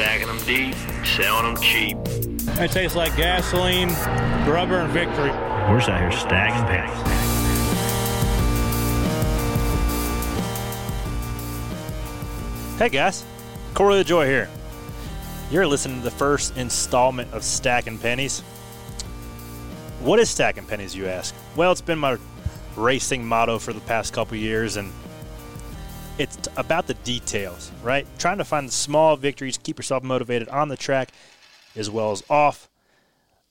stacking them deep, selling them cheap. It tastes like gasoline, rubber, and victory. We're just out here stacking pennies. Hey guys, Corey LaJoie here. You're listening to the first installment of Stacking Pennies. What is Stacking Pennies, you ask? Well, it's been my racing motto for the past couple years, and it's about the details, right? Trying to find the small victories, keep yourself motivated on the track as well as off.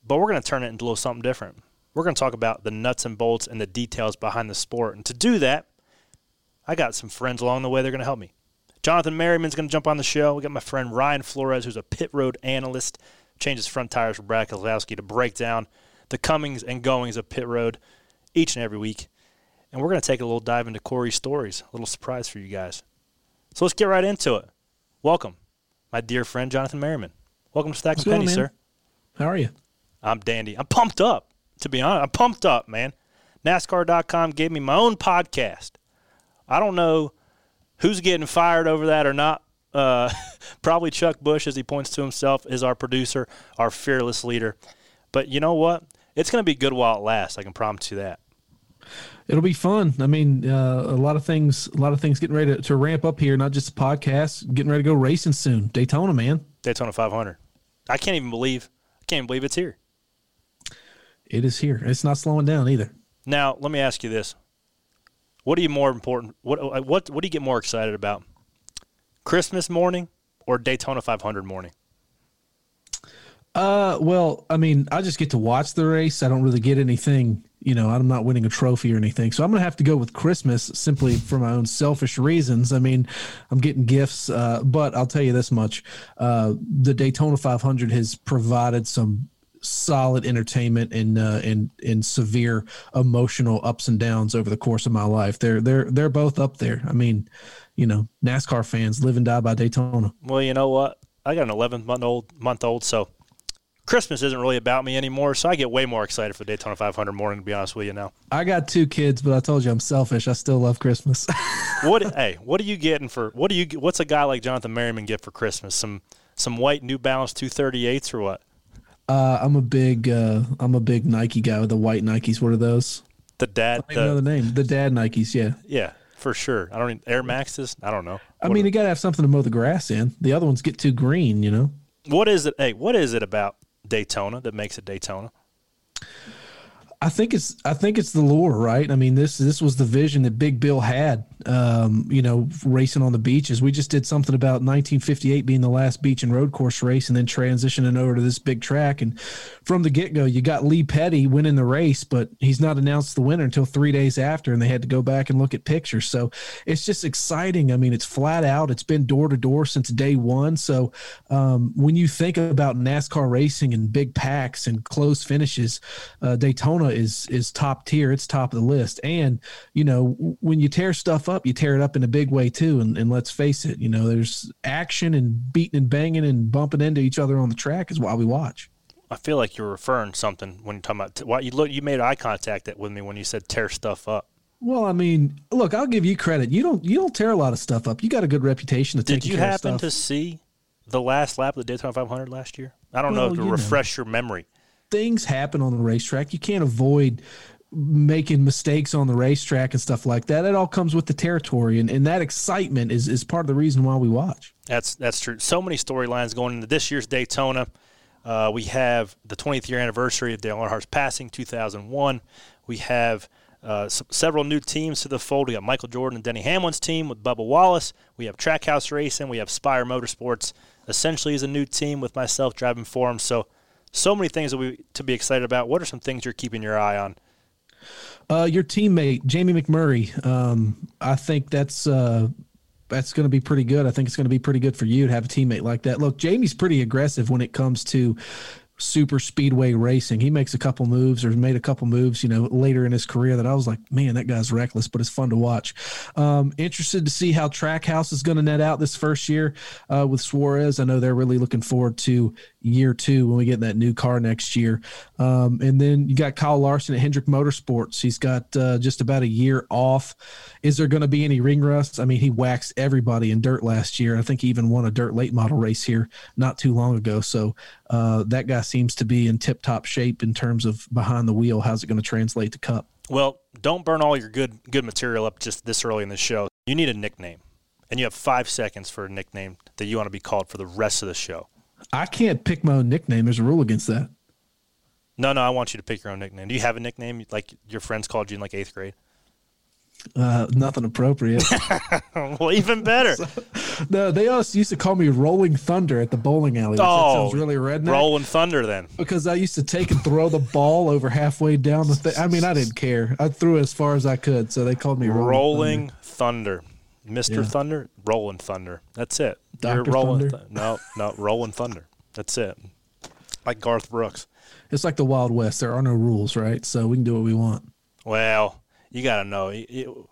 But we're going to turn it into a little something different. We're going to talk about the nuts and bolts and the details behind the sport. And to do that, I got some friends along the way. They're going to help me. Jonathan Merryman's going to jump on the show. We got my friend Ryan Flores, who's a pit road analyst, changes front tires for Brad Keselowski to break down the comings and goings of pit road each and every week. And we're going to take a little dive into Corey's stories, a little surprise for you guys. So let's get right into it. Welcome, my dear friend Jonathan Merryman. Welcome to going man? sir. How are you? I'm dandy. I'm pumped up, to be honest. I'm pumped up, man. NASCAR.com gave me my own podcast. I don't know who's getting fired over that or not. Uh, probably Chuck Bush, as he points to himself, is our producer, our fearless leader. But you know what? It's going to be good while it lasts. I can promise you that. It'll be fun. I mean, uh, a lot of things, a lot of things getting ready to, to ramp up here. Not just the podcast, getting ready to go racing soon. Daytona, man, Daytona 500. I can't even believe. I can't believe it's here. it is here. It's not slowing down either. Now, let me ask you this: What are you more important? What what what do you get more excited about? Christmas morning or Daytona 500 morning? Uh, well, I mean, I just get to watch the race. I don't really get anything. You know, I'm not winning a trophy or anything, so I'm gonna have to go with Christmas simply for my own selfish reasons. I mean, I'm getting gifts, uh, but I'll tell you this much: uh, the Daytona 500 has provided some solid entertainment and uh, and and severe emotional ups and downs over the course of my life. They're they're they're both up there. I mean, you know, NASCAR fans live and die by Daytona. Well, you know what? I got an 11 month old month old, so Christmas isn't really about me anymore. So I get way more excited for the Daytona 500 morning. To be honest with you, now. I got two kids, but I told you I'm selfish. I still love Christmas. What? hey, what are you getting for? What do you? What's a guy like Jonathan Merryman get for Christmas? Some some white New Balance 238s or what? Uh, I'm a big uh, I'm a big Nike guy with the white Nikes. What are those? The dad. I don't even know The, the name. The dad Nikes. Yeah. yeah, for sure. I don't even, Air Maxes. I don't know. I What mean, are- you got to have something to mow the grass in. The other ones get too green. You know. what is it? Hey, what is it about Daytona that makes it Daytona? I think it's I think it's the lure, right? I mean, this this was the vision that Big Bill had. Um, you know, racing on the beaches. We just did something about 1958 being the last beach and road course race, and then transitioning over to this big track. And from the get go, you got Lee Petty winning the race, but he's not announced the winner until three days after, and they had to go back and look at pictures. So it's just exciting. I mean, it's flat out. It's been door to door since day one. So um, when you think about NASCAR racing and big packs and close finishes, uh, Daytona is is top tier. It's top of the list. And you know, when you tear stuff up, you tear it up in a big way too. And, and let's face it, you know, there's action and beating and banging and bumping into each other on the track is why we watch. I feel like you're referring something when you're talking about. Why you look? You made eye contact with me when you said tear stuff up. Well, I mean, look, I'll give you credit. You don't you don't tear a lot of stuff up. You got a good reputation to Did take you care of happen to see the last lap of the Daytona 500 last year? I don't know Well, if to you know. refresh your memory. things happen on the racetrack. You can't avoid making mistakes on the racetrack and stuff like that. It all comes with the territory, and, and that excitement is is part of the reason why we watch. That's that's true. So many storylines going into this year's Daytona. Uh, we have the 20th year anniversary of Dale Earnhardt's passing, 2001. We have uh, s- several new teams to the fold. We got Michael Jordan and Denny Hamlin's team with Bubba Wallace. We have Trackhouse Racing. We have Spire Motorsports. Essentially, is a new team with myself driving for them. So, so many things that we to be excited about. What are some things you're keeping your eye on? Uh, your teammate Jamie McMurray, um, I think that's uh, that's going to be pretty good. I think it's going to be pretty good for you to have a teammate like that. Look, Jamie's pretty aggressive when it comes to super speedway racing. He makes a couple moves or made a couple moves, you know, later in his career that I was like, man, that guy's reckless, but it's fun to watch. Um, interested to see how Trackhouse is going to net out this first year uh, with Suarez. I know they're really looking forward to year two when we get that new car next year. Um, and then you got Kyle Larson at Hendrick Motorsports. He's got uh, just about a year off. Is there going to be any ring rust? I mean, he waxed everybody in dirt last year. I think he even won a dirt late model race here not too long ago. So uh, that guy seems to be in tip top shape in terms of behind the wheel. How's it going to translate to Cup? Well, don't burn all your good good material up just this early in the show. You need a nickname, and you have five seconds for a nickname that you want to be called for the rest of the show. I can't pick my own nickname. There's a rule against that. No, no, I want you to pick your own nickname. Do you have a nickname like your friends called you in like eighth grade? Uh, nothing appropriate. well, even better. no, they always used to call me Rolling Thunder at the bowling alley. Which oh, sounds really redneck. Rolling Thunder, then. Because I used to take and throw the ball over halfway down the thing. I mean, I didn't care. I threw it as far as I could, so they called me Rolling, Rolling Thunder. Thunder. Mr. Yeah. Thunder, Rolling Thunder. That's it. Dr. You're rolling. Thunder? Th- no, no, Rolling Thunder. That's it. Like Garth Brooks. It's like the Wild West. There are no rules, right? So we can do what we want. Well, you got to know.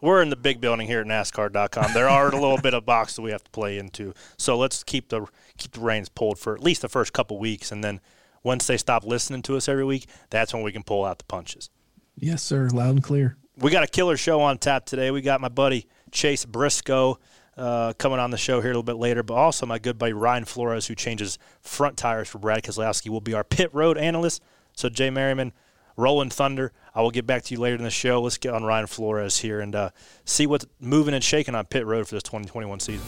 We're in the big building here at NASCAR.com. There are a little bit of box that we have to play into. So let's keep the keep the reins pulled for at least the first couple weeks, and then once they stop listening to us every week, that's when we can pull out the punches. Yes, sir. Loud and clear. We got a killer show on tap today. We got my buddy Chase Briscoe uh, coming on the show here a little bit later, but also my good buddy Ryan Flores, who changes front tires for Brad Keselowski, will be our pit road analyst. So Jay Merryman Rolling Thunder. I will get back to you later in the show. Let's get on Ryan Flores here and uh, see what's moving and shaking on pit road for this 2021 season.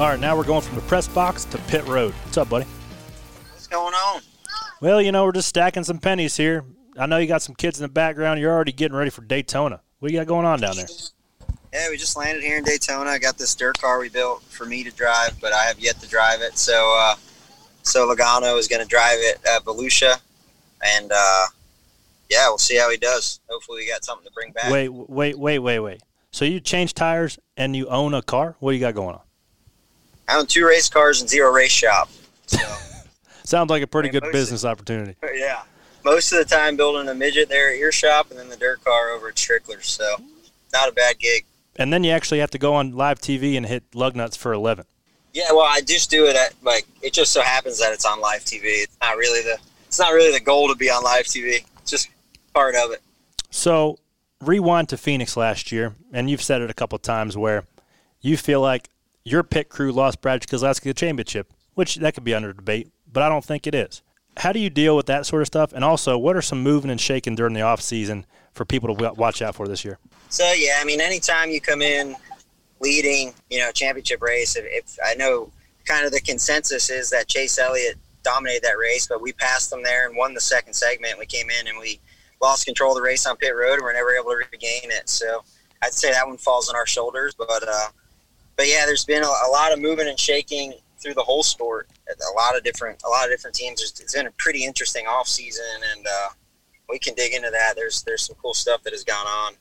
All right, now we're going from the press box to pit road. What's up, buddy? What's going on? Well, you know, we're just stacking some pennies here. I know you got some kids in the background. You're already getting ready for Daytona. What do you got going on down there? Yeah, we just landed here in Daytona. I got this dirt car we built for me to drive, but I have yet to drive it. So, uh, so Logano is going to drive it at Volusia, and uh, yeah, we'll see how he does. Hopefully, we got something to bring back. Wait, wait, wait, wait, wait. So you change tires and you own a car? What do you got going on? I own two race cars and zero race shop. So. Sounds like a pretty good business opportunity. Yeah. Most of the time building a midget there at your shop and then the dirt car over at Strickler's. So not a bad gig. And then you actually have to go on live TV and hit lug nuts for 11. Yeah, well, I just do it at like it just so happens that it's on live TV. It's not really the it's not really the goal to be on live TV. It's just part of it. So rewind to Phoenix last year, and you've said it a couple times where you feel like your pit crew lost Brad Keselowski the championship, which that could be under debate, but I don't think it is. How do you deal with that sort of stuff? And also, what are some moving and shaking during the off season for people to watch out for this year? So yeah, I mean, anytime you come in leading, you know, championship race, if, if I know kind of the consensus is that Chase Elliott dominated that race, but we passed them there and won the second segment. We came in and we lost control of the race on pit road and we're never able to regain it. So I'd say that one falls on our shoulders. But uh, but yeah, there's been a, a, lot of moving and shaking through the whole sport. A lot of different a lot of different teams. It's been a pretty interesting off season, and uh, we can dig into that. There's there's some cool stuff that has gone on.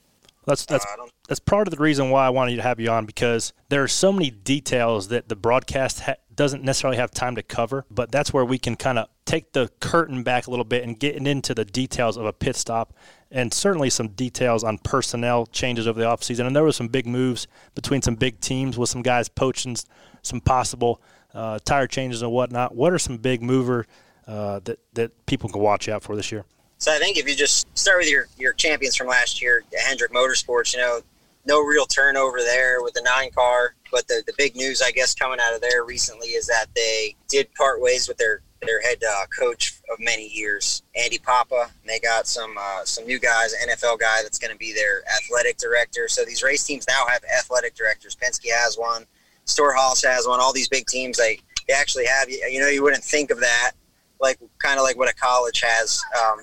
That's that's uh, that's part of the reason why I wanted to have you on because there are so many details that the broadcast ha- doesn't necessarily have time to cover. But that's where we can kind of take the curtain back a little bit and getting into the details of a pit stop, and certainly some details on personnel changes over the offseason. And there were some big moves between some big teams with some guys poaching some possible uh, tire changes and whatnot. What are some big mover uh, that that people can watch out for this year? So I think if you just start with your, your champions from last year, Hendrick Motorsports, you know, no real turnover there with the nine car. But the, the big news, I guess, coming out of there recently is that they did part ways with their their head uh, coach of many years, Andy Papa. They got some uh, some new guys, NFL guy that's going to be their athletic director. So these race teams now have athletic directors. Penske has one, Stewart-Haas has one. All these big teams, they, they actually have. You know, you wouldn't think of that, like kind of like what a college has. Um,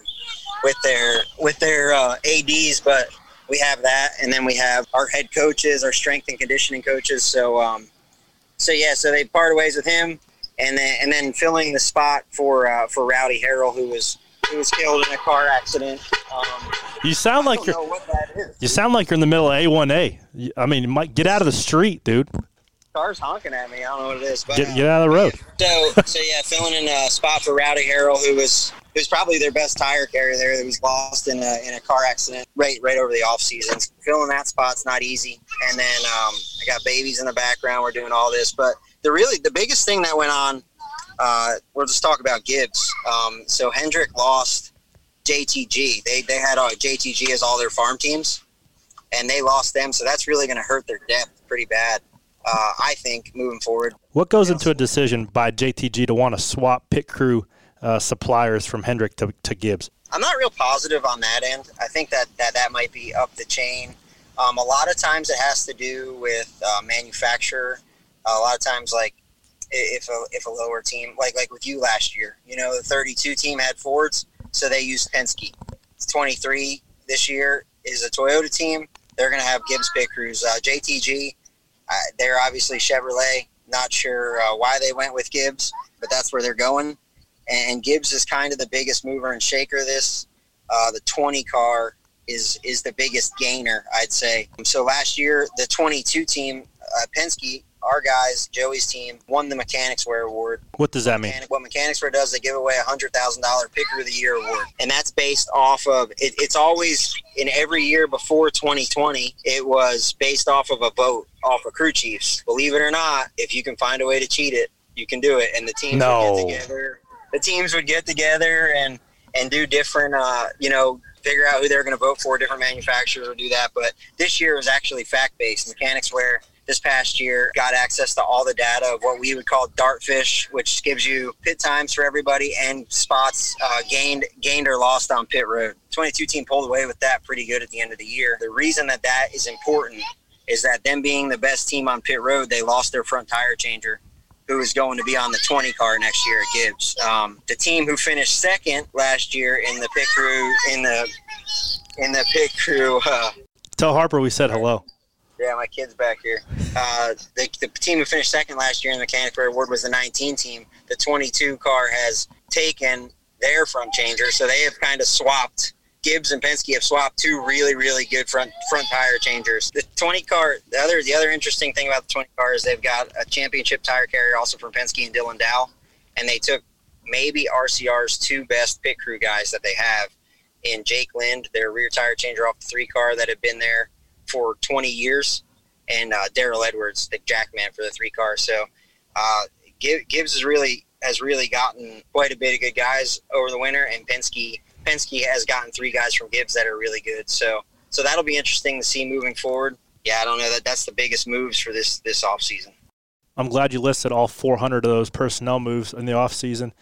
with their with their uh, ads, but we have that, and then we have our head coaches, our strength and conditioning coaches. So, um, so yeah, so they parted ways with him, and then and then filling the spot for uh, for Rowdy Harrell, who was who was killed in a car accident. Um, you sound like you're. You sound like you're in the middle of A1A. I mean, you might get out of the street, dude. car's honking at me. I don't know what it is, but Get, uh, get out of the road. So, so yeah, filling in a spot for Rowdy Harrell, who was who's probably their best tire carrier there. That was lost in a, in a car accident right right over the off season. Filling that spot's not easy. And then um, I got babies in the background. We're doing all this, but the really the biggest thing that went on. Uh, we'll just talk about Gibbs. Um, so Hendrick lost JTG. They they had uh, JTG as all their farm teams, and they lost them. So that's really going to hurt their depth pretty bad. Uh, I think moving forward. What goes into a decision by JTG to want to swap pit crew uh, suppliers from Hendrick to, to Gibbs? I'm not real positive on that end. I think that that, that might be up the chain. Um, a lot of times it has to do with uh, manufacturer. a lot of times, like if a if a lower team, like like with you last year, you know, the 32 team had Fords, so they used Penske. 23 this year is a Toyota team. They're going to have Gibbs pit crews. Uh, JTG, uh, they're obviously Chevrolet. Not sure uh, why they went with Gibbs, but that's where they're going. And Gibbs is kind of the biggest mover and shaker. This uh, the 20 car is is the biggest gainer, I'd say. So last year, the 22 team, uh, Penske, our guys, Joey's team, won the Mechanix Wear Award. What does that mean? Mechanic, what Mechanix Wear does, they give away a hundred thousand dollar Picker of the Year award, and that's based off of. It, it's always in every year before 2020. It was based off of a vote off of crew chiefs. Believe it or not, if you can find a way to cheat it, you can do it. And the teams No. get together. The teams would get together and and do different. Uh, you know, figure out who they're going to vote for. Different manufacturers will do that. But this year was actually fact based. Mechanix Wear this past year got access to all the data of what we would call dartfish, which gives you pit times for everybody and spots uh, gained gained or lost on pit road. 22 team pulled away with that pretty good at the end of the year. The reason that that is important is that them being the best team on pit road, they lost their front tire changer. Who is going to be on the 20 car next year at Gibbs? Um, the team who finished second last year in the pit crew in the in the pit crew uh, Tell Harper we said hello. yeah, my kid's back here. Uh, the, the team who finished second last year in the Fair Award was the 19 team. The 22 car has taken their front changer, so they have kind of swapped. Gibbs and Penske have swapped two really, really good front front tire changers. The 20 car, the other the other interesting thing about the 20 car is they've got a championship tire carrier also from Penske and Dylan Dow, and they took maybe RCR's two best pit crew guys that they have in Jake Lind, their rear tire changer off the three car that have been there for 20 years, and uh, Daryl Edwards, the jackman for the three car. So uh, Gibbs has really has really gotten quite a bit of good guys over the winter, and Penske Penske has gotten three guys from Gibbs that are really good. So so that'll be interesting to see moving forward. Yeah, I don't know that that's the biggest moves for this this off season. I'm glad you listed all 400 of those personnel moves in the offseason.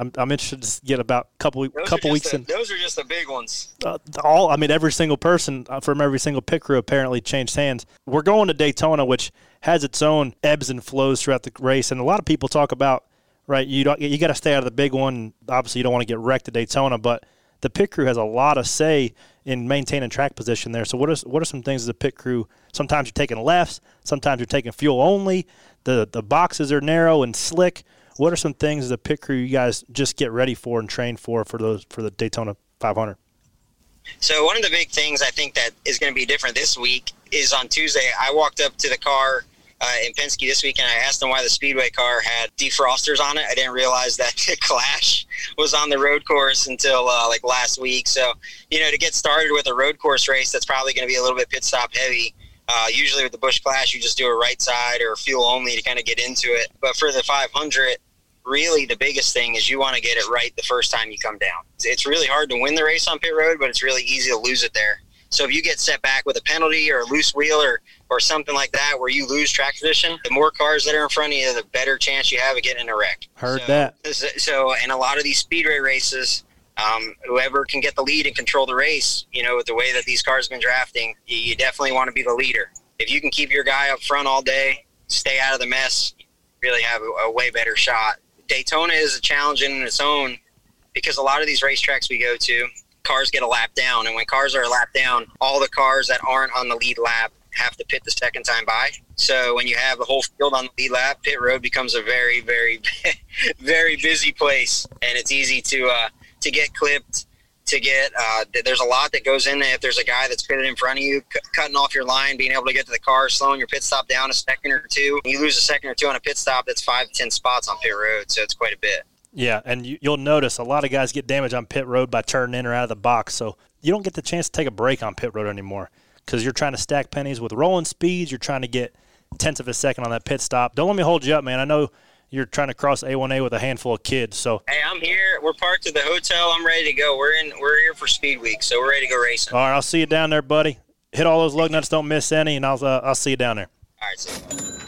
I'm, I'm interested to get about a couple Those couple weeks just in. those are just the big ones. uh, all I mean every single person uh, from every single pit crew apparently changed hands. We're going to Daytona, which has its own ebbs and flows throughout the race, and a lot of people talk about right. You don't you got to stay out of the big one. Obviously, you don't want to get wrecked at Daytona, but the pit crew has a lot of say in maintaining track position there. So what is what are some things a pit crew? Sometimes you're taking lefts, sometimes you're taking fuel only. The the boxes are narrow and slick. What are some things as a pit crew you guys just get ready for and train for for those for the Daytona 500? So one of the big things I think that is going to be different this week is on Tuesday. I walked up to the car uh, in Penske this week and I asked them why the Speedway car had defrosters on it. I didn't realize that the Clash was on the road course until uh, like last week. So you know, to get started with a road course race, that's probably going to be a little bit pit stop heavy. Uh, usually with the Busch Clash, you just do a right side or fuel only to kind of get into it. But for the 500, really the biggest thing is you want to get it right the first time you come down. It's really hard to win the race on pit road, but it's really easy to lose it there. So if you get set back with a penalty or a loose wheel or, or something like that where you lose track position, the more cars that are in front of you, the better chance you have of getting in a wreck. Heard so, that. So, in a lot of these speedway races, um, whoever can get the lead and control the race, you know, with the way that these cars have been drafting, you, you definitely want to be the leader. If you can keep your guy up front all day, stay out of the mess, really have a, a way better shot. Daytona is a challenge in its own because a lot of these racetracks we go to, cars get a lap down. And when cars are a lap down, all the cars that aren't on the lead lap have to pit the second time by. So when you have the whole field on the lead lap, pit road becomes a very, very, very busy place, and it's easy to uh, to get clipped, to get. Uh, there's a lot that goes in there. If there's a guy that's pitted in front of you, c- cutting off your line, being able to get to the car, slowing your pit stop down a second or two. You lose a second or two on a pit stop. That's five to ten spots on pit road, so it's quite a bit. Yeah, and you, you'll notice a lot of guys get damage on pit road by turning in or out of the box. So you don't get the chance to take a break on pit road anymore because you're trying to stack pennies with rolling speeds. You're trying to get tenths of a second on that pit stop. Don't let me hold you up, man. I know you're trying to cross A1A with a handful of kids. So Hey, I'm here. We're parked at the hotel. I'm ready to go. We're in. We're here for Speed Week, so we're ready to go racing. all right, I'll see you down there, buddy. Hit all those lug nuts. Don't miss any, and I'll uh, I'll see you down there. All right,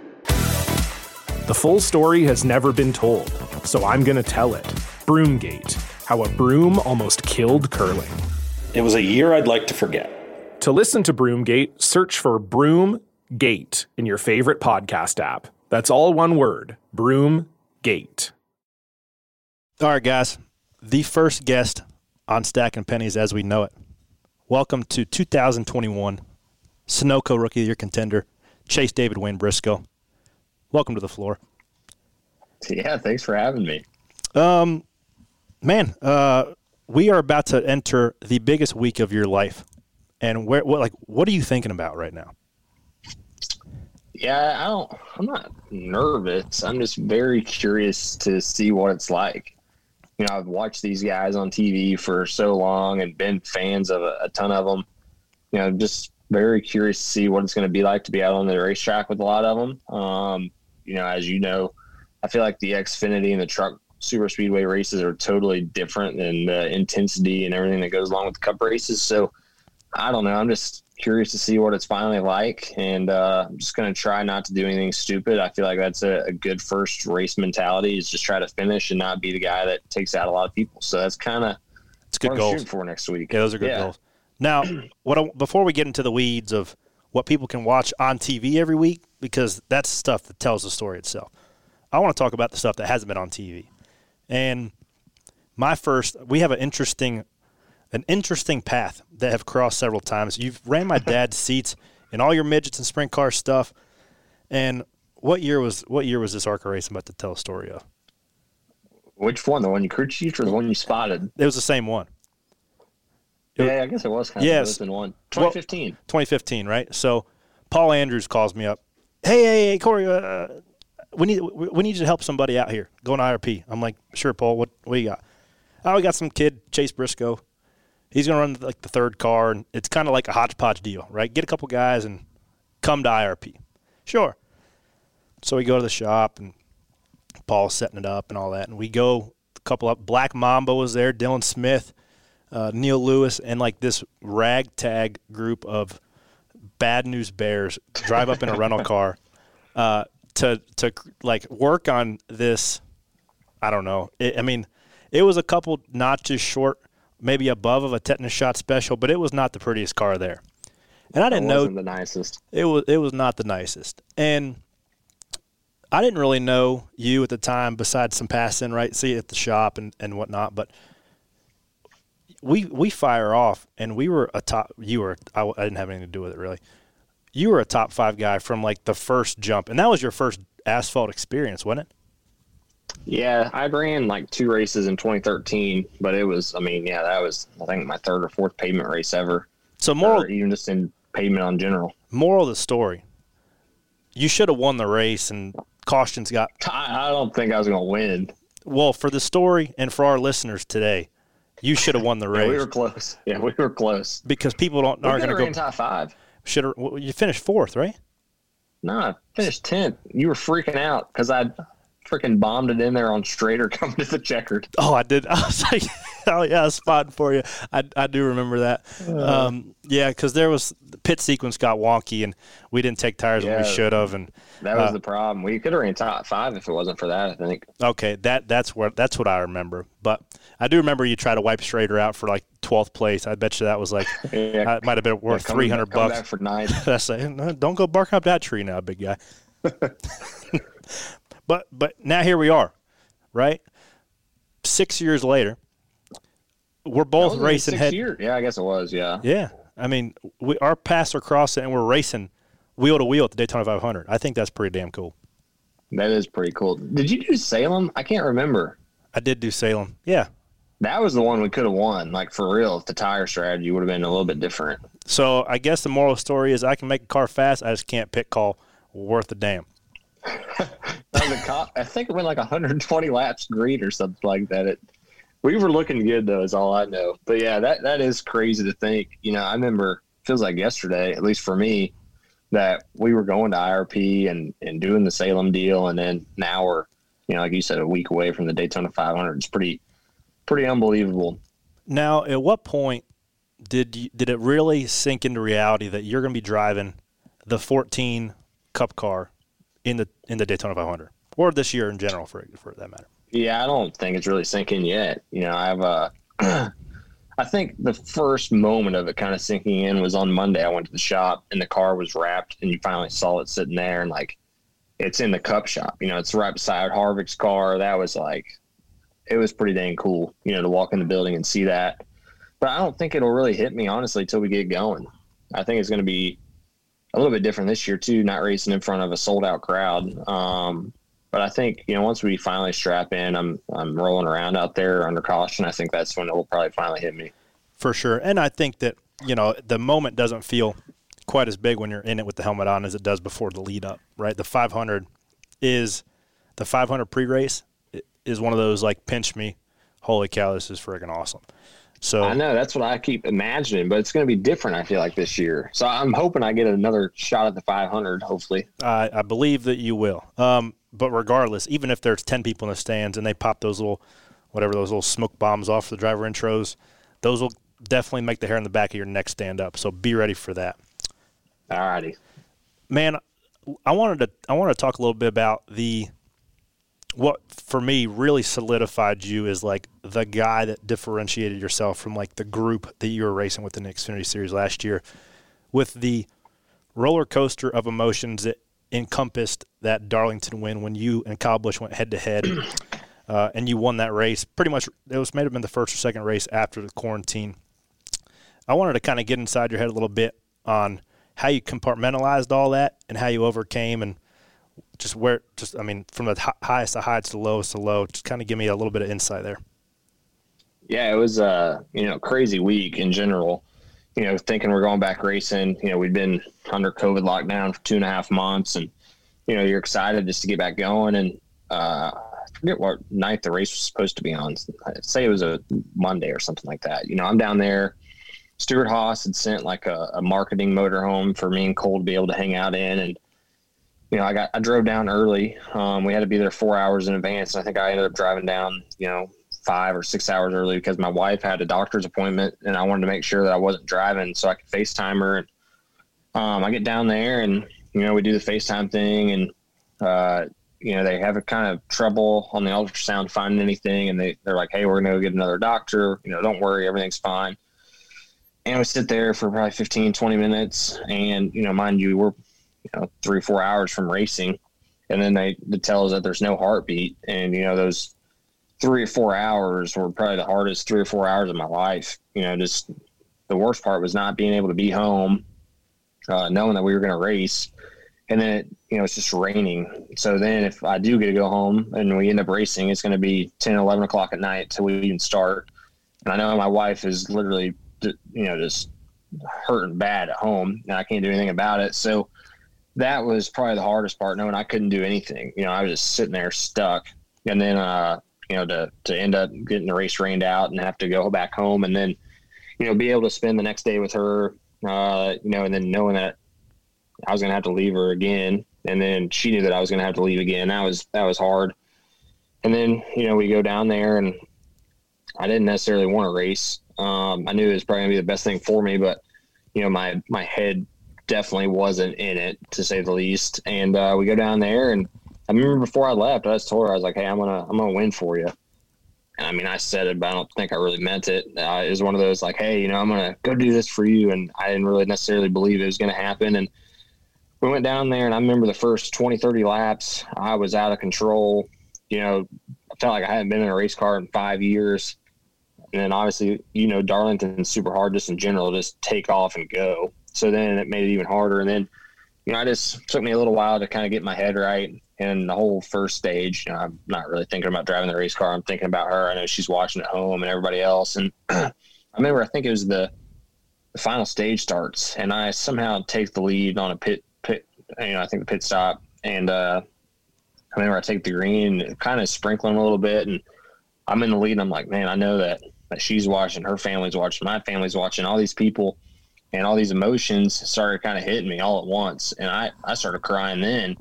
The full story has never been told, so I'm going to tell it. Broomgate How a Broom Almost Killed Curling. It was a year I'd like to forget. To listen to Broomgate, search for Broomgate in your favorite podcast app. That's all one word Broomgate. All right, guys. The first guest on Stacking Pennies as we know it. Welcome to 2021 Sunoco Rookie of the Year contender, Chase David Wayne Briscoe. Welcome to the floor. Yeah, thanks for having me. Um, man, uh, we are about to enter the biggest week of your life, and where, what, like, what are you thinking about right now? Yeah, I don't. I'm not nervous. I'm just very curious to see what it's like. You know, I've watched these guys on TV for so long and been fans of a, a ton of them. You know, just very curious to see what it's going to be like to be out on the racetrack with a lot of them. Um, you know, as you know, I feel like the Xfinity and the truck super speedway races are totally different than the intensity and everything that goes along with the cup races. So I don't know. I'm just curious to see what it's finally like. And uh, I'm just going to try not to do anything stupid. I feel like that's a, a, good first race mentality is just try to finish and not be the guy that takes out a lot of people. So that's kind of it's good goals for next week. Yeah, those are good yeah. goals. Now, what I, before we get into the weeds of what people can watch on TV every week, because that's stuff that tells the story itself. I want to talk about the stuff that hasn't been on TV. And my first, we have an interesting, an interesting path that have crossed several times. You've ran my dad's seats in all your midgets and sprint car stuff. And what year was what year was this ARCA race I'm about to tell a story of? Which one? The one you crew chiefed or the one you spotted? It was the same one. Yeah, I guess it was kind yes, of one. 2015. Well, 2015, right? So Paul Andrews calls me up. Hey, hey, hey, Corey, uh, we need we need you to help somebody out here. Going to IRP. I'm like, sure, Paul. What what do you got? Oh, we got some kid, Chase Briscoe. He's gonna run like the third car, and it's kind of like a hodgepodge deal, right? Get a couple guys and come to IRP. Sure. So we go to the shop, and Paul's setting it up and all that, and we go a couple up. Black Mamba was there, Dylan Smith, uh, Neil Lewis, and like this ragtag group of bad news bears drive up in a rental car. Uh, to to like work on this. I don't know. It, I mean, it was a couple notches short, maybe above of a tetanus shot special, but it was not the prettiest car there. And I didn't know the nicest. It was it was not the nicest, and I didn't really know you at the time. Besides some passing, right? See at the shop and and whatnot, but we we fire off, and we were a top. You were I, I didn't have anything to do with it really you were a top five guy from like the first jump, and that was your first asphalt experience, wasn't it? Yeah, I ran like two races in 2013, but it was, I mean, yeah, that was, I think, my third or fourth pavement race ever. So moral, even just in pavement on general. Moral of the story: You should have won the race, and cautions got. I, I don't think I was going to win. Well, for the story and for our listeners today, you should have won the race. yeah, we were close. Yeah, we were close because people don't aren't going to go top five. Should have, well, you finished fourth, right? No, I finished tenth. You were freaking out because I freaking bombed it in there on straighter coming to the checkered. Oh, I did. I was like, oh yeah, spot for you. I, I do remember that. Uh, um, yeah, because there was the pit sequence got wonky and we didn't take tires yeah, when we should have, and that was uh, the problem. We could have ran top five if it wasn't for that. I think. Okay, that that's what that's what I remember. But I do remember you tried to wipe straighter out for like twelfth place. I bet you that was like yeah, might have been worth yeah, three hundred bucks back for nine. That's like, no, don't go bark up that tree now, big guy. but but now here we are, right? Six years later, we're both racing head. Years. Yeah, I guess it was. Yeah. Yeah, I mean, we our paths are crossing, and we're racing wheel to wheel at the Daytona 500. I think that's pretty damn cool. That is pretty cool. Did you do Salem? I can't remember. I did do Salem. Yeah. That was the one we could have won. Like for real, if the tire strategy would have been a little bit different. So I guess the moral story is I can make a car fast. I just can't pit call worth a damn. I think it went like 120 laps green or something like that. It, we were looking good though, is all I know. But yeah, that that is crazy to think. You know, I remember feels like yesterday, at least for me, that we were going to IRP and and doing the Salem deal, and then now we're, you know, like you said, a week away from the Daytona 500. It's pretty pretty unbelievable. Now, at what point did you, did it really sink into reality that you're going to be driving the 14 Cup car in the in the Daytona 500 or this year in general for for that matter? Yeah, I don't think it's really sinking yet. You know, I've uh, I think the first moment of it kind of sinking in was on Monday. I went to the shop and the car was wrapped, and you finally saw it sitting there, and like it's in the cup shop. You know, it's right beside Harvick's car. That was like, it was pretty dang cool. You know, to walk in the building and see that. But I don't think it'll really hit me honestly till we get going. I think it's going to be a little bit different this year too. Not racing in front of a sold out crowd. Um, but I think you know once we finally strap in, I'm I'm rolling around out there under caution. I think that's when it will probably finally hit me. For sure, and I think that you know the moment doesn't feel quite as big when you're in it with the helmet on as it does before the lead up. Right, the 500 is the 500 pre-race is one of those like pinch me, holy cow, this is freaking awesome. So I know that's what I keep imagining, but it's going to be different. I feel like this year, so I'm hoping I get another shot at the 500. Hopefully, I, I believe that you will. Um, but regardless, even if there's 10 people in the stands and they pop those little, whatever those little smoke bombs off the driver intros, those will definitely make the hair on the back of your neck stand up. So be ready for that. All righty, man. I wanted to I want to talk a little bit about the what for me really solidified you as like the guy that differentiated yourself from like the group that you were racing with in the Xfinity Series last year, with the roller coaster of emotions that encompassed that Darlington win when you and Kyle Busch went head to head, and you won that race. Pretty much, it was may have been the first or second race after the quarantine. I wanted to kind of get inside your head a little bit on how you compartmentalized all that and how you overcame and just where just I mean from the highest to highest to lowest to low. Just kind of give me a little bit of insight there. Yeah, it was a uh, you know crazy week in general. You know, thinking we're going back racing. You know, we'd been under COVID lockdown for two and a half months, and you know you're excited just to get back going. And uh, I forget what night the race was supposed to be on. I'd say it was a Monday or something like that. You know, I'm down there. Stewart-Haas had sent like a, a marketing motorhome for me and Cole to be able to hang out in, and you know, I got I drove down early. Um, we had to be there four hours in advance, and I think I ended up driving down, you know, five or six hours early because my wife had a doctor's appointment, and I wanted to make sure that I wasn't driving so I could FaceTime her. And um, I get down there, and you know, we do the FaceTime thing, and uh, you know, they have a kind of trouble on the ultrasound finding anything, and they they're like, "Hey, we're gonna go get another doctor. You know, don't worry, everything's fine." And we sit there for probably 15, 20 minutes, and you know, mind you, we're you know three four hours from racing, and then they, they tell us that there's no heartbeat, and you know those three or four hours were probably the hardest three or four hours of my life. You know, just the worst part was not being able to be home, uh, knowing that we were going to race, and then it, you know, it's just raining. So then if I do get to go home and we end up racing, it's going to be 10, 11 o'clock at night till we even start. And I know my wife is literally, you know, just hurting bad at home and I can't do anything about it. So that was probably the hardest part, knowing I couldn't do anything. You know, I was just sitting there stuck. And then, uh, you know, to, to end up getting the race rained out and have to go back home and then, you know, be able to spend the next day with her, uh, you know, and then knowing that I was going to have to leave her again. And then she knew that I was going to have to leave again. That was, that was hard. And then, you know, we go down there and I didn't necessarily want to race. Um, I knew it was probably gonna be the best thing for me, but you know, my, my head definitely wasn't in it to say the least. And, uh, we go down there and I remember before I left, I just told her, I was like, Hey, I'm to, I'm to win for you. And I mean, I said it, but I don't think I really meant it. Uh, it was one of those like, Hey, you know, I'm to go do this for you. And I didn't really necessarily believe it was to happen. And, we went down there and I remember the first 20, 30 laps, I was out of control. You know, I felt like I hadn't been in a race car in five years. And then obviously, you know, Darlington's super hard just in general, just take off and go. So then it made it even harder. And then, you know, I just took me a little while to kind of get my head right. And the whole first stage, you know, I'm not really thinking about driving the race car. I'm thinking about her. I know she's watching at home and everybody else. And I remember, I think it was the, the final stage starts, and I somehow take the lead on a pit pit. you know, I think the pit stop, and uh, I remember I take the green, kind of sprinkling a little bit, and I'm in the lead. And I'm like, man, I know that that she's watching, her family's watching, my family's watching, all these people, and all these emotions started kind of hitting me all at once, and I I started crying then.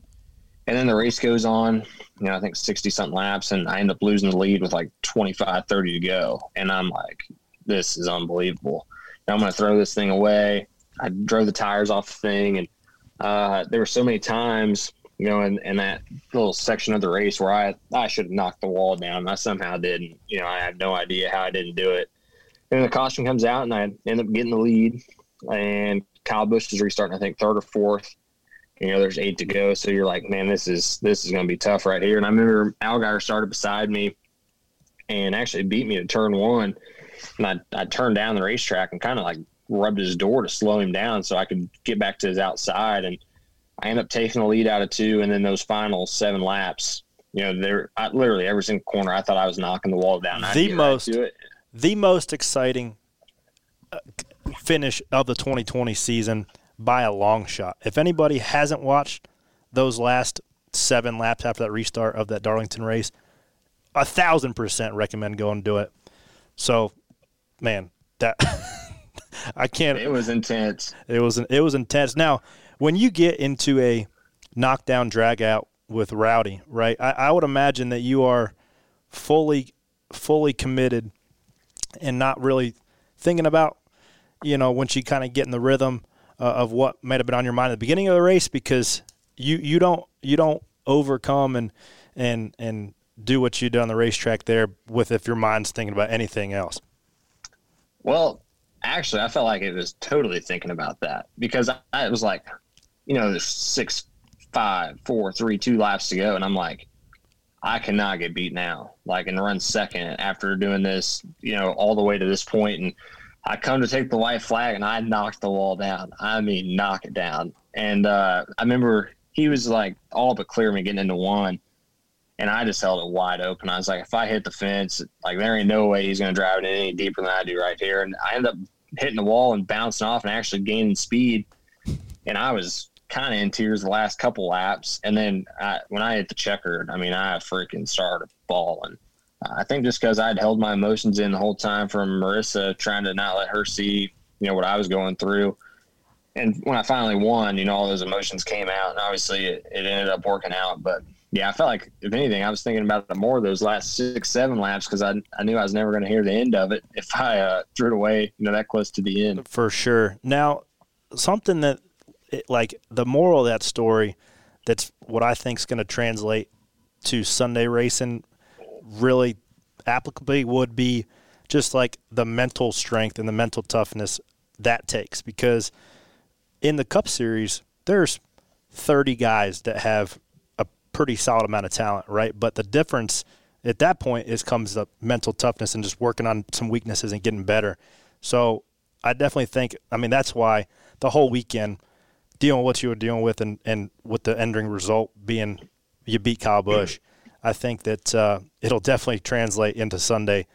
And then the race goes on, you know, I think 60 something laps, and I end up losing the lead with like 25, 30 to go. And I'm like, this is unbelievable. I'm going to throw this thing away. I drove the tires off the thing and uh, there were so many times, you know, in, in that little section of the race where I, I should have knocked the wall down. I somehow didn't. You know, I have no idea how I didn't do it. And the caution comes out, and I end up getting the lead. And Kyle Busch is restarting, I think, third or fourth. You know, there's eight to go, so you're like, man, this is this is going to be tough right here. And I remember Allgaier started beside me, and actually beat me to turn one. And I, I turned down the racetrack and kind of like rubbed his door to slow him down so I could get back to his outside. And I ended up taking the lead out of two. And then those final seven laps, you know, there literally every single corner, I thought I was knocking the wall down. The most, right the most exciting uh, finish of the 2020 season by a long shot. If anybody hasn't watched those last seven laps after that restart of that Darlington race, a thousand percent recommend going and do it. So, man, that I can't. It was intense. It was it was intense. Now, when you get into a knockdown drag out with Rowdy, right? I, I would imagine that you are fully fully committed and not really thinking about, you know, when she kind of get in the rhythm uh, of what might have been on your mind at the beginning of the race because you you don't you don't overcome and and and do what you do on the racetrack there with if your mind's thinking about anything else. Well, actually, I felt like it was totally thinking about that because I, I was like, you know, there's six, five, four, three, two laps to go, and I'm like, I cannot get beat now. Like and run second after doing this, you know, all the way to this point, and I come to take the white flag, and I knocked the wall down. I mean, knock it down. And uh, I remember he was like all but clear me getting into one and I just held it wide open. I was like, if I hit the fence, like there ain't no way he's going to drive it any deeper than I do right here. And I ended up hitting the wall and bouncing off and actually gaining speed. And I was kind of in tears the last couple laps. And then I, when I hit the checker, I mean, I freaking started bawling. I think just because I'd held my emotions in the whole time from Marissa, trying to not let her see, you know, what I was going through. And when I finally won, you know, all those emotions came out, and obviously it, it ended up working out. But yeah, I felt like if anything, I was thinking about it more those last six, seven laps because I I knew I was never going to hear the end of it if I uh, threw it away, you know, that close to the end. For sure. Now, something that, it, like the moral of that story, that's what I think is going to translate to Sunday racing, really applicably would be just like the mental strength and the mental toughness that takes because in the Cup Series, there's 30 guys that have a pretty solid amount of talent, right? But the difference at that point is comes the mental toughness and just working on some weaknesses and getting better. So I definitely think, I mean, that's why the whole weekend, dealing with what you were dealing with, and and with the ending result being you beat Kyle Busch, I think that uh, it'll definitely translate into Sunday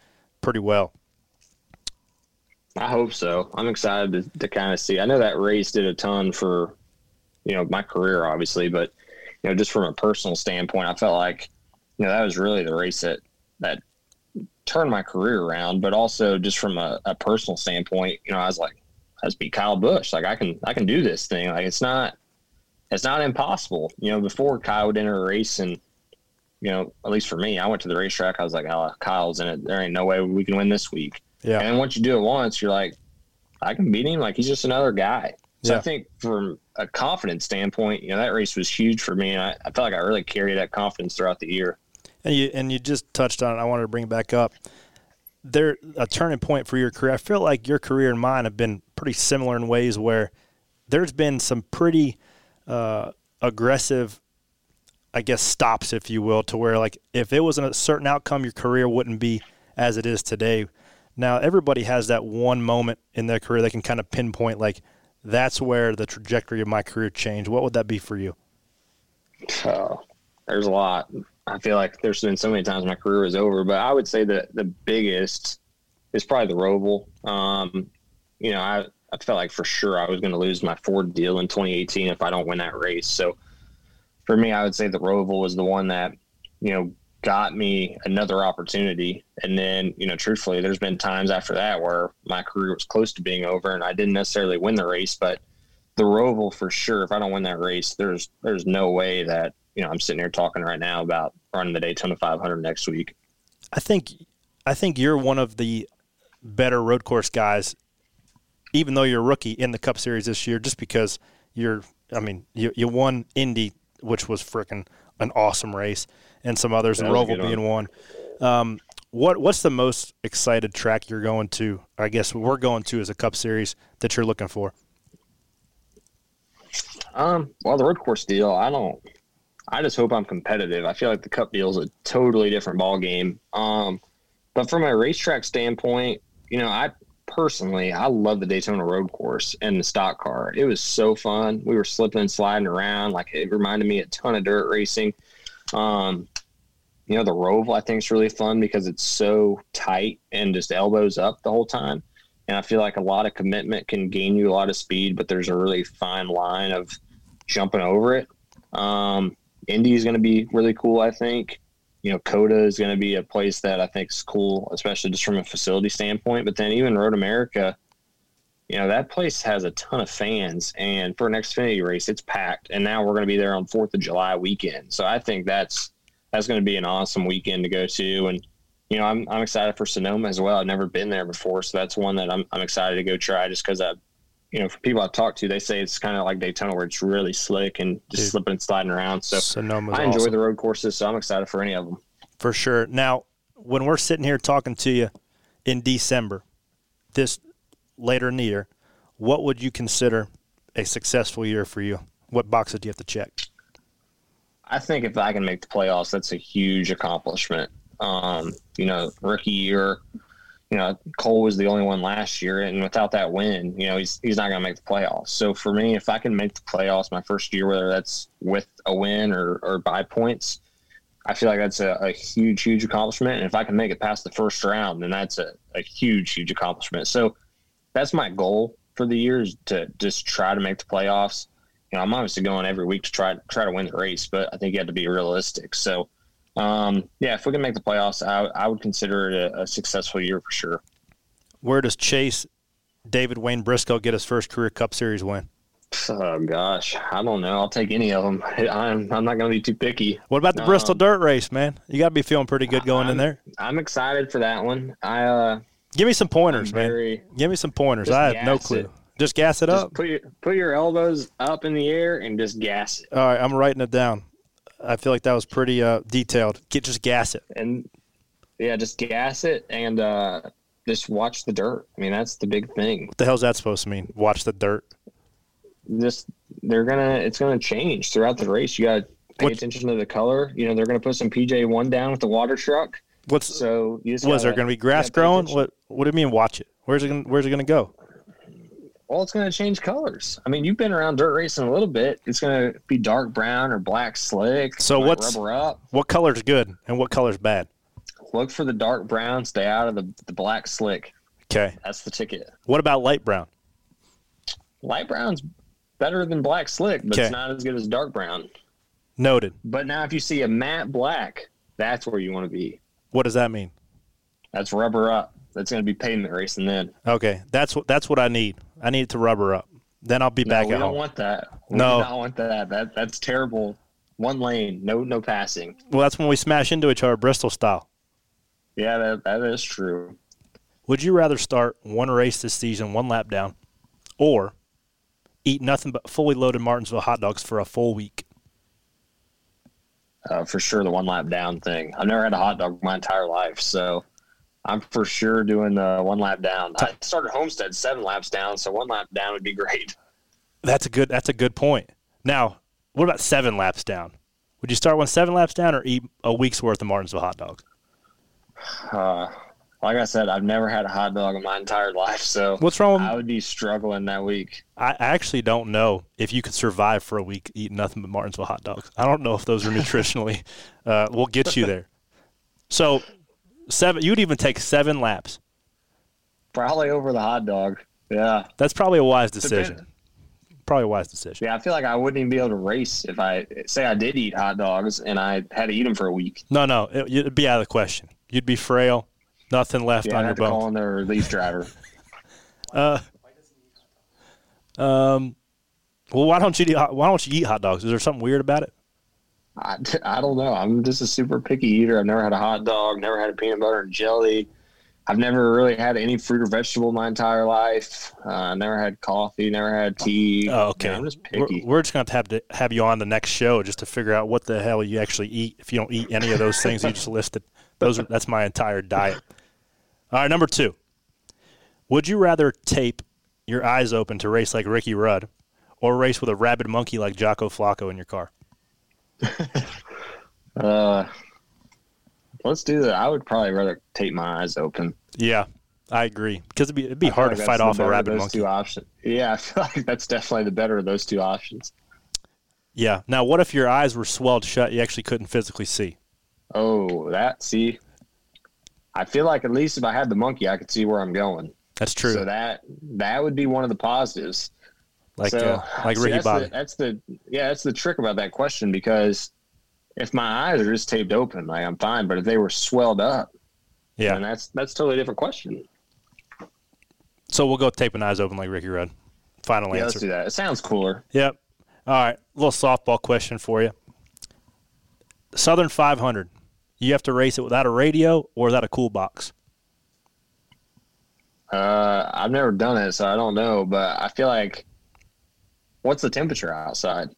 pretty well. I hope so. I'm excited to, to kind of see. I know that race did a ton for, you know, my career, obviously, but you know, just from a personal standpoint, I felt like, you know, that was really the race that that turned my career around. But also, just from a, a personal standpoint, you know, I was like, let's beat Kyle Busch. Like I can, I can do this thing. Like it's not, it's not impossible. You know, before Kyle would enter a race, and you know, at least for me, I went to the racetrack. I was like, oh, Kyle's in it. There ain't no way we can win this week. Yeah. And once you do it once, you're like, I can beat him. Like he's just another guy. So Yeah. I think from a confidence standpoint, you know, that race was huge for me. And I, I felt like I really carried that confidence throughout the year. And you and you just touched on it. I wanted to bring it back up. There a turning point for your career. I feel like your career and mine have been pretty similar in ways where there's been some pretty uh, aggressive, I guess, stops, if you will, to where like if it wasn't a certain outcome, your career wouldn't be as it is today. Now everybody has that one moment in their career they can kind of pinpoint like that's where the trajectory of my career changed. What would that be for you? Oh, there's a lot. I feel like there's been so many times my career was over, but I would say that the biggest is probably the Roval. Um, you know, I, I felt like for sure I was going to lose my Ford deal in 2018 if I don't win that race. So for me, I would say the Roval was the one that, you know, got me another opportunity. And then, you know, truthfully, there's been times after that where my career was close to being over and I didn't necessarily win the race, but the Roval for sure, if I don't win that race, there's there's no way that, you know, I'm sitting here talking right now about running the Daytona 500 next week. I think I think you're one of the better road course guys, even though you're a rookie in the Cup Series this year, just because you're. I mean, you you won Indy, which was freaking an awesome race, and some others, and Roval being one. Um, what what's the most excited track you're going to? I guess we're going to as a Cup Series that you're looking for. Um, well, the road course deal, I don't. I just hope I'm competitive. I feel like the Cup deal is a totally different ball game. Um, but from a racetrack standpoint, you know, I personally I love the Daytona road course and the stock car. It was so fun. We were slipping and sliding around. Like it reminded me a ton of dirt racing. Um, you know, the Roval I think is really fun because it's so tight and just elbows up the whole time. And I feel like a lot of commitment can gain you a lot of speed, but there's a really fine line of jumping over it. Um, Indy is going to be really cool, I think. You know, COTA is going to be a place that I think is cool, especially just from a facility standpoint. But then even Road America, you know, that place has a ton of fans. And for an Xfinity race, it's packed. And now we're going to be there on 4th of July weekend. So I think that's that's going to be an awesome weekend to go to. And, you know, I'm, I'm excited for Sonoma as well. I've never been there before. So that's one that I'm, I'm excited to go try just because I, you know, for people I've talked to, they say it's kind of like Daytona where it's really slick and just Dude. slipping and sliding around. So Sonoma's I enjoy awesome. the road courses. So I'm excited for any of them. For sure. Now, when we're sitting here talking to you in December, this later in the year, what would you consider a successful year for you? What boxes do you have to check? I think if I can make the playoffs, that's a huge accomplishment. Um, you know, rookie year, you know, Cole was the only one last year, and without that win, you know, he's he's not going to make the playoffs. So for me, if I can make the playoffs my first year, whether that's with a win or or by points, I feel like that's a, a huge, huge accomplishment. And if I can make it past the first round, then that's a, a huge, huge accomplishment. So that's my goal for the year is to just try to make the playoffs. You know, I'm obviously going every week to try try to win the race, but I think you have to be realistic. So, um, yeah, if we can make the playoffs, I, I would consider it a, a successful year for sure. Where does Chase David Wayne Briscoe get his first career Cup Series win? Oh gosh, I don't know. I'll take any of them. I'm I'm not going to be too picky. What about the Um, Bristol Dirt Race, man? You got to be feeling pretty good going in I'm- there. I'm excited for that one. I uh, Give me some pointers, I'm man. Give me some pointers. I have no clue. it. Just gas it just up. put your put your elbows up in the air and just gas it. All right, I'm writing it down. I feel like that was pretty uh, detailed. Get just gas it. and yeah, just gas it and uh, just watch the dirt. I mean, that's the big thing. What the hell's that supposed to mean? Watch the dirt. Just they're gonna it's gonna change throughout the race. You got to pay What- attention to the color. You know, they're gonna put some PJ one down with the water truck. What's So you was there gotta- going to be grass growing? attention. What What do you mean? Watch it. Where's it? Gonna, where's it going to go? Well, it's going to change colors. I mean, you've been around dirt racing a little bit. It's going to be dark brown or black slick. So what's rubber up? what color's good and what color's bad? Look for the dark brown. Stay out of the, the black slick. Okay. That's the ticket. What about light brown? Light brown's better than black slick, but Okay. it's not as good as dark brown. Noted. But now, if you see a matte black, that's where you want to be. What does that mean? That's rubber up. That's going to be pavement racing then. Okay, that's what that's what I need. I need it to rubber up. Then I'll be No, back we don't home. want that. We No. do not want that. That that's terrible. One lane, no no passing. well, that's when we smash into each other, Bristol style. Yeah, that, that is true. Would you rather start one race this season, one lap down, or eat nothing but fully loaded Martinsville hot dogs for a full week? Uh, for sure, the one lap down thing. I've never had a hot dog my entire life, so I'm for sure doing the one lap down. I started Homestead seven laps down, so one lap down would be great. That's a good. That's a good point. Now, what about seven laps down? Would you start one seven laps down or eat a week's worth of Martinsville hot dogs? Uh, like I said, I've never had a hot dog in my entire life, so What's wrong with- I would be struggling that week. I I actually don't know if you could survive for a week eating nothing but Martinsville hot dogs. I don't know if those are nutritionally uh, will get you there. So seven, you'd even take seven laps. Probably over the hot dog. Yeah. That's probably a wise Depend- decision. Probably a wise decision. Yeah, I feel like I wouldn't even be able to race if I say I did eat hot dogs and I had to eat them for a week. No, no, it, it'd be out of the question. You'd be frail, nothing left Yeah, on I'd your have to call bones. in the relief driver. Uh, um, well, why don't you eat, hot- why don't you eat hot dogs? Is there something weird about it? I, I don't know. I'm just a super picky eater. I've never had a hot dog, never had a peanut butter and jelly. I've never really had any fruit or vegetable my entire life. Uh, never had coffee, never had tea. Oh, okay. Yeah, I'm just We're, picky. we're just going to have to have you on the next show just to figure out what the hell you actually eat. If you don't eat any of those things you just listed, those are, that's my entire diet. All right, number two. Would you rather tape your eyes open to race like Ricky Rudd, or race with a rabid monkey like Jocko Flocko in your car? Uh, let's do that. I would probably rather tape my eyes open. Yeah, I agree because it'd be it'd be hard like to fight off a better of those monkey. Two options. Yeah, I feel like that's definitely the better of those two options. Yeah. Now, what if your eyes were swelled shut? You actually couldn't physically see. Oh, that see. I feel like at least if I had the monkey, I could see where I'm going. That's true. So that that would be one of the positives. Like So, uh, like see, Ricky that's Bobby. The, that's the yeah, that's the trick about that question because if my eyes are just taped open, like I'm fine. But if they were swelled up, yeah. then that's that's a totally different question. So we'll go taping eyes open like Ricky Rudd. Final Yeah, answer. let's do that. It sounds cooler. Yep. All right. little softball question for you. Southern 500. You have to race it without a radio or without a cool box. Uh, I've never done it, so I don't know. But I feel like, what's the temperature outside?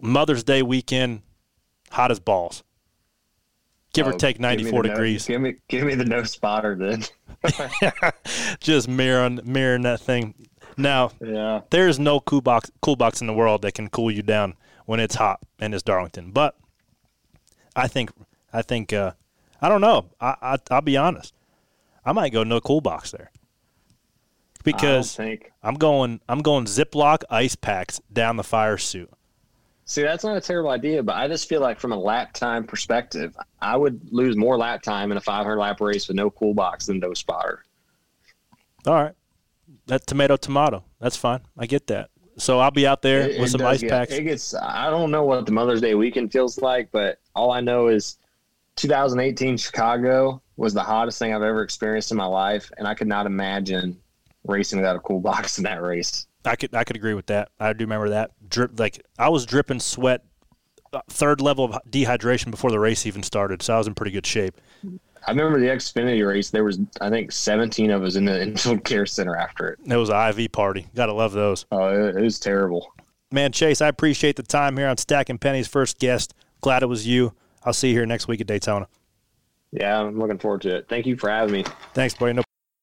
Mother's Day weekend, hot as balls. Give or Oh, take give me the 94 no- degrees. give me give me the no spotter then. Just mirroring mirroring that thing. Now, yeah. there's no cool box cool box in the world that can cool you down when it's hot and it's Darlington. But I think I think uh, I don't know. I, I I'll be honest. I might go no cool box there because think. I'm going I'm going Ziploc ice packs down the fire suit. See, that's not a terrible idea, but I just feel like from a lap time perspective, I would lose more lap time in a 500 lap race with no cool box than no spotter. All right, that tomato tomato. That's fine. I get that. So I'll be out there It- with it some ice get- packs. It gets. I don't know what the Mother's Day weekend feels like, but all I know is 2018 Chicago was the hottest thing I've ever experienced in my life, and I could not imagine racing without a cool box in that race. I could I could agree with that. I do remember that drip like I was dripping sweat, uh, third level of dehydration before the race even started. So I was in pretty good shape. I remember the Xfinity race. There was, I think, 17 of us in the infield care center after it. It was an IV party. Gotta love those. Oh, it, it was terrible. Man, Chase, I appreciate the time here on Stacking Pennies. First guest. Glad it was you. I'll see you here next week at Daytona. Yeah, I'm looking forward to it. Thank you for having me. Thanks, buddy. No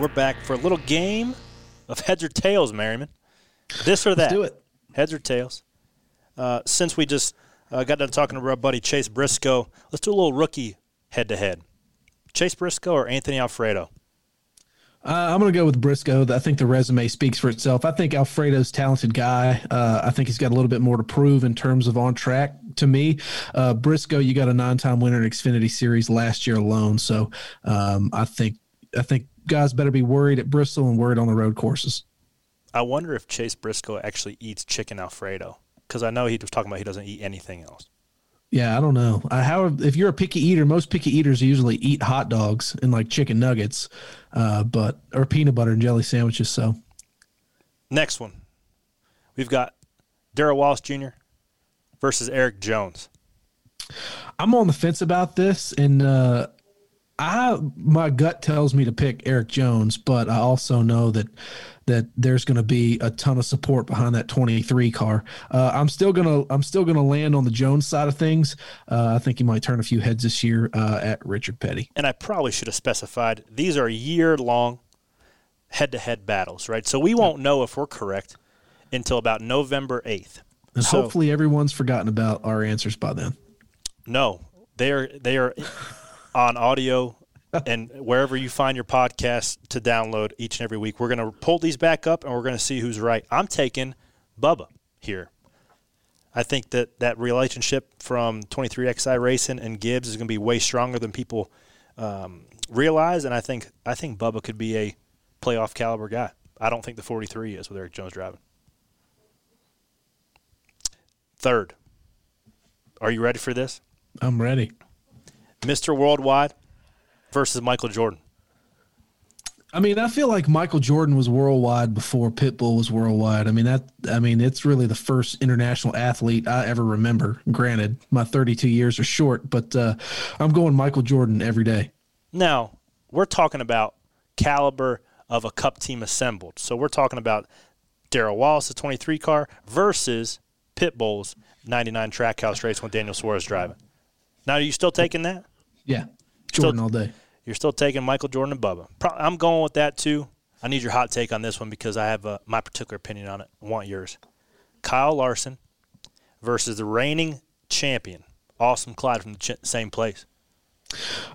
We're back for a little game of heads or tails, Merryman. This or that. Let's do it. Heads or tails. Uh, since we just uh, got done talking to our buddy Chase Briscoe, let's do a little rookie head to head. Chase Briscoe or Anthony Alfredo? Uh, I'm going to go with Briscoe. I think the resume speaks for itself. I think Alfredo's talented guy. Uh, I think he's got a little bit more to prove in terms of on track. To me, uh, Briscoe, you got a nine-time winner in Xfinity Series last year alone. So um, I think I think guys better be worried at Bristol and worried on the road courses. I wonder if Chase Briscoe actually eats chicken Alfredo because I know he was talking about he doesn't eat anything else. Yeah, I don't know. Uh, how if you're a picky eater, most picky eaters usually eat hot dogs and like chicken nuggets, uh, but or peanut butter and jelly sandwiches. So, next one, we've got Darrell Wallace Jr. versus Eric Jones. I'm on the fence about this, and uh, I my gut tells me to pick Eric Jones, but I also know that that there's going to be a ton of support behind that 23 car. Uh, I'm still gonna I'm still gonna land on the Jones side of things. Uh, I think he might turn a few heads this year uh, at Richard Petty. And I probably should have specified these are year long head to head battles, right? So we won't know if we're correct until about November 8th. And so, hopefully everyone's forgotten about our answers by then. No, they are they are on audio and wherever you find your podcast to download each and every week. We're going to pull these back up and we're going to see who's right. I'm taking Bubba here. I think that that relationship from 23XI Racing and Gibbs is going to be way stronger than people um, realize, and I think I think Bubba could be a playoff caliber guy. I don't think the 43 is with Eric Jones driving. Third, are you ready for this? I'm ready. Mr. Worldwide versus Michael Jordan. I mean, I feel like Michael Jordan was worldwide before Pitbull was worldwide. I mean that. I mean, it's really the first international athlete I ever remember. Granted, my 32 years are short, but uh, I'm going Michael Jordan every day. Now we're talking about caliber of a Cup team assembled. So we're talking about Darrell Wallace's 23 car versus Pitbull's 99 Trackhouse race when Daniel Suarez driving. Now, are you still taking that? Yeah, Jordan still, all day. You're still taking Michael Jordan and Bubba. Pro- I'm going with that too. I need your hot take on this one because I have uh, my particular opinion on it. I want yours. Kyle Larson versus the reigning champion, Awesome Clyde from the ch- same place.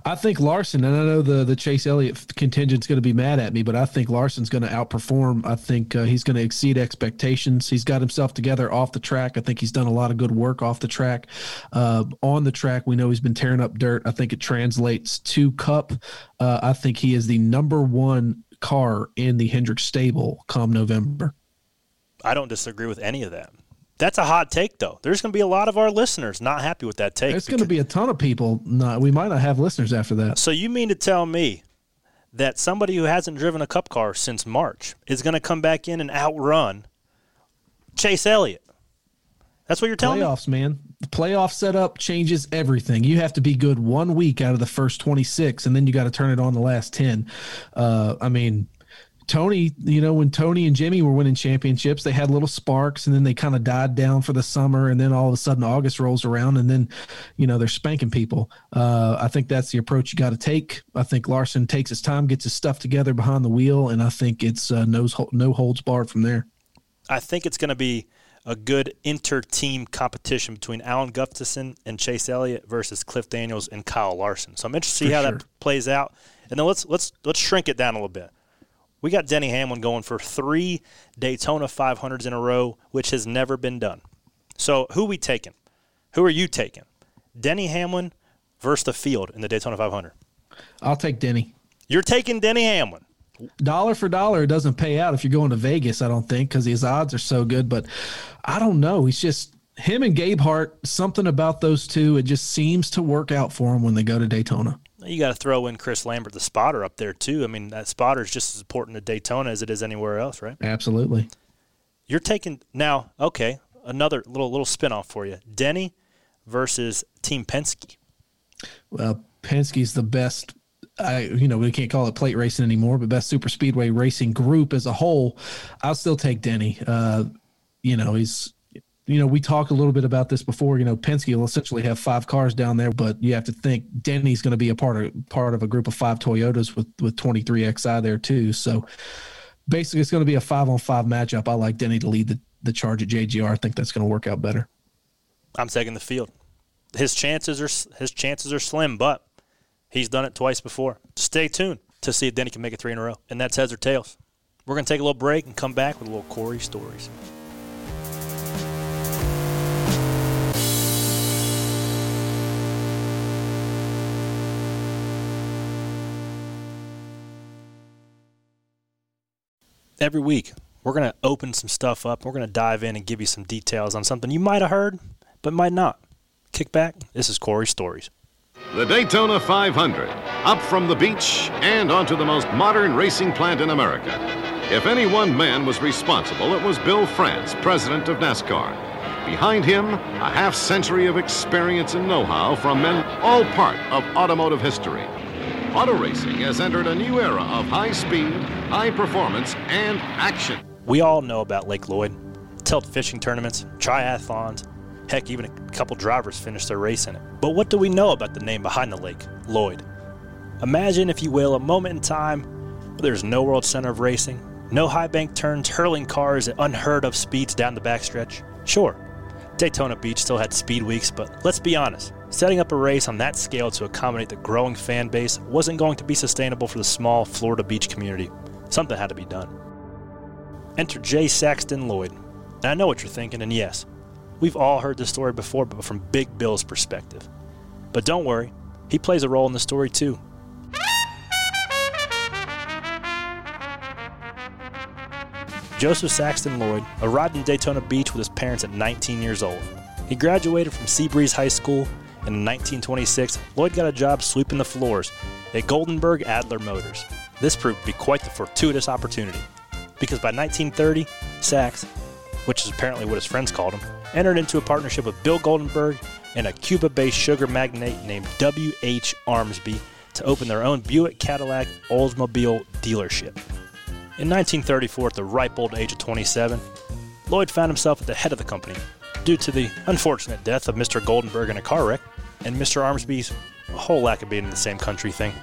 I think Larson, and I know the the Chase Elliott contingent's going to be mad at me, but I think Larson's going to outperform. I think uh, he's going to exceed expectations. He's got himself together off the track. I think he's done a lot of good work off the track. Uh, on the track, we know he's been tearing up dirt. I think it translates to Cup. Uh, I think he is the number one car in the Hendrick stable come November. I don't disagree with any of that. That's a hot take, though. There's going to be a lot of our listeners not happy with that take. There's going to be a ton of people. Not, we might not have listeners after that. So you mean to tell me that somebody who hasn't driven a Cup car since March is going to come back in and outrun Chase Elliott? That's what you're telling Playoffs, me? Playoffs, man. The playoff setup changes everything. You have to be good one week out of the first 26, and then you got to turn it on the last 10. Uh, I mean, Tony, you know, when Tony and Jimmy were winning championships, they had little sparks and then they kind of died down for the summer. And then all of a sudden August rolls around and then, you know, they're spanking people. Uh, I think that's the approach you got to take. I think Larson takes his time, gets his stuff together behind the wheel. And I think it's uh, no, no holds barred from there. I think it's going to be a good inter-team competition between Alan Gustafson and Chase Elliott versus Cliff Daniels and Kyle Larson. So I'm interested to see For how sure. that plays out. And then let's let's let's shrink it down a little bit. We got Denny Hamlin going for three Daytona 500s in a row, which has never been done. So who we taking? Who are you taking? Denny Hamlin versus the field in the Daytona 500. I'll take Denny. You're taking Denny Hamlin. Dollar for dollar, it doesn't pay out if you're going to Vegas. I don't think because his odds are so good. But I don't know. He's just him and Gabehart. Something about those two, it just seems to work out for him when they go to Daytona. You got to throw in Chris Lambert, the spotter, up there too. I mean, that spotter is just as important at Daytona as it is anywhere else, right? Absolutely. You're taking now. Okay, another little little spinoff for you: Denny versus Team Penske. Well, Penske's the best. I you know we can't call it plate racing anymore, but best super speedway racing group as a whole. I'll still take Denny. Uh, you know he's. You know, we talked a little bit about this before. You know, Penske will essentially have five cars down there, but you have to think Denny's going to be a part of part of a group of five Toyotas with with 23 XI there too. So basically, it's going to be a five on five matchup. I like Denny to lead the the charge at JGR. I think that's going to work out better. I'm taking the field. His chances are his chances are slim, but he's done it twice before. Stay tuned to see if Denny can make it three in a row, and that's heads or tails. We're gonna take a little break and come back with a little Corey stories. Every week, we're going to open some stuff up. We're going to dive in and give you some details on something you might have heard, but might not. Kick back. This is Corey Stories. The Daytona 500, up from the beach and onto the most modern racing plant in America. If any one man was responsible, it was Bill France, president of NASCAR. Behind him, a half century of experience and know how from men all part of automotive history. Auto racing has entered a new era of high speed, high performance, and action. We all know about Lake Lloyd. Tilt fishing tournaments, triathlons, heck, even a couple drivers finished their race in it. But what do we know about the name behind the lake, Lloyd? Imagine, if you will, a moment in time where there's no world center of racing, no high bank turns, hurling cars at unheard of speeds down the backstretch. Sure, Daytona Beach still had speed weeks, but let's be honest. Setting up a race on that scale to accommodate the growing fan base wasn't going to be sustainable for the small Florida beach community. Something had to be done. Enter J. Saxton Lloyd. And I know what you're thinking, and yes, we've all heard this story before, but from Big Bill's perspective. But don't worry, he plays a role in the story too. Joseph Saxton Lloyd arrived in Daytona Beach with his parents at 19 years old. He graduated from Seabreeze High School, and in 1926, Lloyd got a job sweeping the floors at Goldenberg Adler Motors. This proved to be quite the fortuitous opportunity, because by 1930, Sax, which is apparently what his friends called him, entered into a partnership with Bill Goldenberg and a Cuba based sugar magnate named W.H. Armsby to open their own Buick Cadillac Oldsmobile dealership. In 1934, at the ripe old age of 27, Lloyd found himself at the head of the company due to the unfortunate death of Mr. Goldenberg in a car wreck and Mr. Armsby's whole lack of being in the same country thing.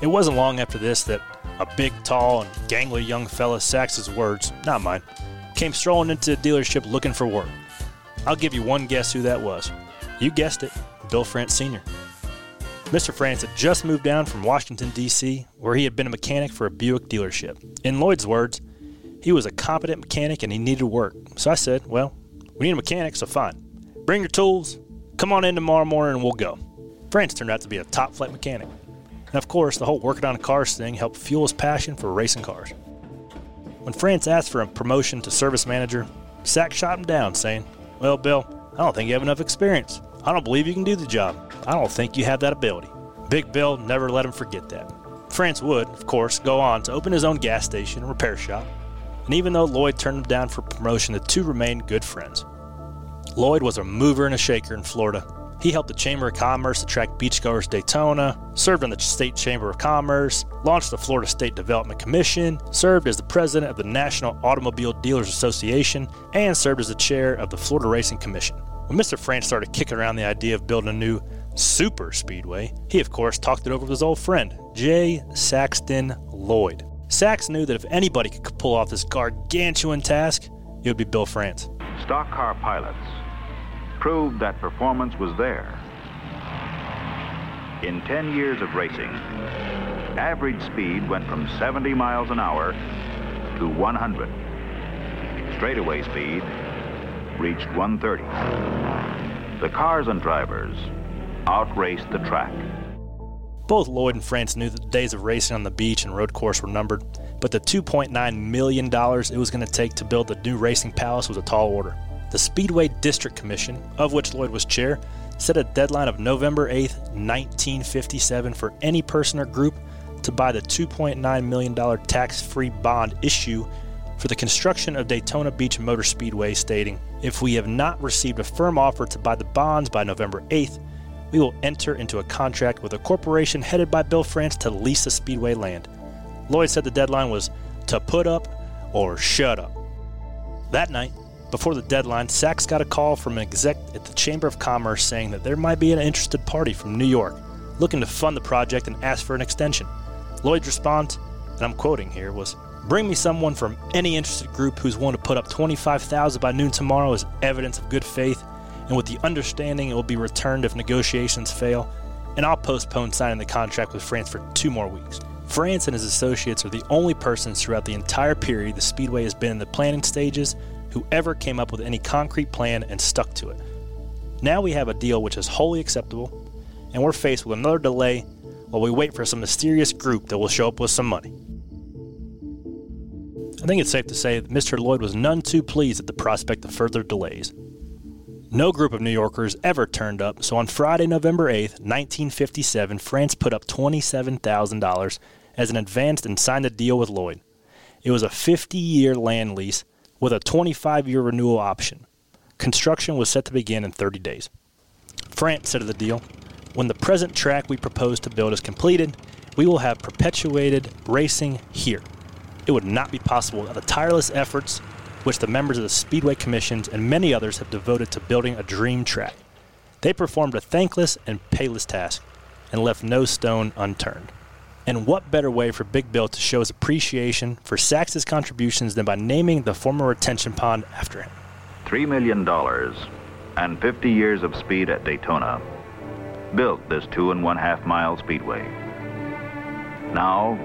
It wasn't long after this that a big, tall, and gangly young fella, Sax's words, not mine, came strolling into the dealership looking for work. I'll give you one guess who that was. You guessed it, Bill France Sr. Mr. France had just moved down from Washington, D.C., where he had been a mechanic for a Buick dealership. In Lloyd's words, he was a competent mechanic and he needed work. So I said, Well, we need a mechanic, so fine. Bring your tools, come on in tomorrow morning, and we'll go. France turned out to be a top flight mechanic. And of course, the whole working on cars thing helped fuel his passion for racing cars. When France asked for a promotion to service manager, Sax shot him down, saying, Well, Bill, I don't think you have enough experience. I don't believe you can do the job. I don't think you have that ability. Big Bill never let him forget that. France would, of course, go on to open his own gas station and repair shop. And even though Lloyd turned him down for promotion, the two remained good friends. Lloyd was a mover and a shaker in Florida. He helped the Chamber of Commerce attract beachgoers to Daytona, served on the State Chamber of Commerce, launched the Florida State Development Commission, served as the president of the National Automobile Dealers Association, and served as the chair of the Florida Racing Commission. When Mr. France started kicking around the idea of building a new super speedway, he of course talked it over with his old friend, J. Saxton Lloyd. Sax knew that if anybody could pull off this gargantuan task, it would be Bill France. stock car pilots proved that performance was there. In 10 years of racing, average speed went from 70 miles an hour to 100. Straightaway speed reached 130. The cars and drivers outraced the track. Both Lloyd and France knew that the days of racing on the beach and road course were numbered, but the $2.9 million it was going to take to build the new racing palace was a tall order. The Speedway District Commission, of which Lloyd was chair, set a deadline of November 8, 1957 for any person or group to buy the $2.9 million tax free bond issue for the construction of Daytona Beach Motor Speedway, stating, If we have not received a firm offer to buy the bonds by November 8th, we will enter into a contract with a corporation headed by Bill France to lease the Speedway land. Lloyd said the deadline was to put up or shut up. That night, before the deadline, Sax got a call from an exec at the Chamber of Commerce saying that there might be an interested party from New York looking to fund the project and ask for an extension. Lloyd's response, and I'm quoting here, was Bring me someone from any interested group who's willing to put up 25,000 by noon tomorrow as evidence of good faith and with the understanding it will be returned if negotiations fail, and I'll postpone signing the contract with France for two more weeks. France and his associates are the only persons throughout the entire period the Speedway has been in the planning stages who ever came up with any concrete plan and stuck to it. Now we have a deal which is wholly acceptable, and we're faced with another delay while we wait for some mysterious group that will show up with some money. I think it's safe to say that Mr. Lloyd was none too pleased at the prospect of further delays. No group of New Yorkers ever turned up, so on Friday, November 8th, 1957, France put up $27,000 as an advance and signed a deal with Lloyd. It was a 50 year land lease with a 25 year renewal option. Construction was set to begin in 30 days. France said of the deal When the present track we propose to build is completed, we will have perpetuated racing here. It would not be possible without the tireless efforts which the members of the Speedway Commissions and many others have devoted to building a dream track. They performed a thankless and payless task and left no stone unturned. And what better way for Big Bill to show his appreciation for Sax's contributions than by naming the former retention pond after him? $3 million and and 50 years of speed at Daytona built this two and one half mile speedway. Now,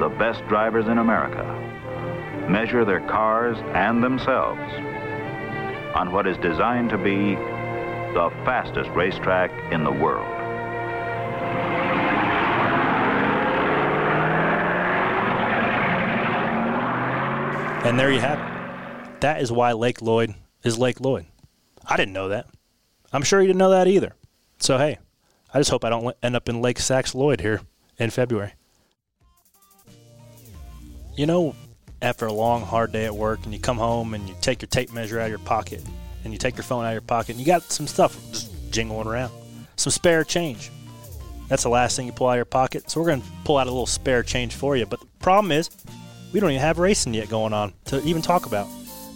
the best drivers in America measure their cars and themselves on what is designed to be the fastest racetrack in the world. And there you have it. That is why Lake Lloyd is Lake Lloyd. I didn't know that. I'm sure you didn't know that either. So, hey, I just hope I don't end up in Lake Sax Lloyd here in February. You know, after a long, hard day at work, and you come home and you take your tape measure out of your pocket, and you take your phone out of your pocket, and you got some stuff just jingling around, some spare change. That's the last thing you pull out of your pocket. So we're going to pull out a little spare change for you. But the problem is, we don't even have racing yet going on to even talk about.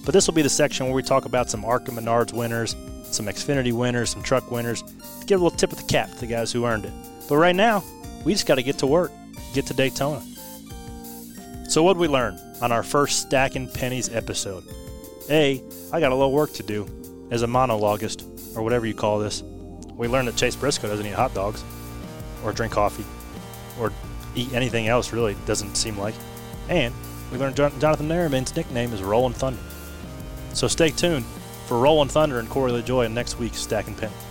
But this will be the section where we talk about some ARCA Menards winners, some Xfinity winners, some truck winners, give a little tip of the cap to the guys who earned it. But right now, we just got to get to work, get to Daytona. So, what did we learn on our first Stacking Pennies episode? A, I got a little work to do as a monologuist, or whatever you call this. We learned that Chase Briscoe doesn't eat hot dogs, or drink coffee, or eat anything else, really, doesn't seem like. And we learned Jonathan Merryman's nickname is Rolling Thunder. So stay tuned for Rolling Thunder and Corey LaJoie in next week's Stacking Pennies.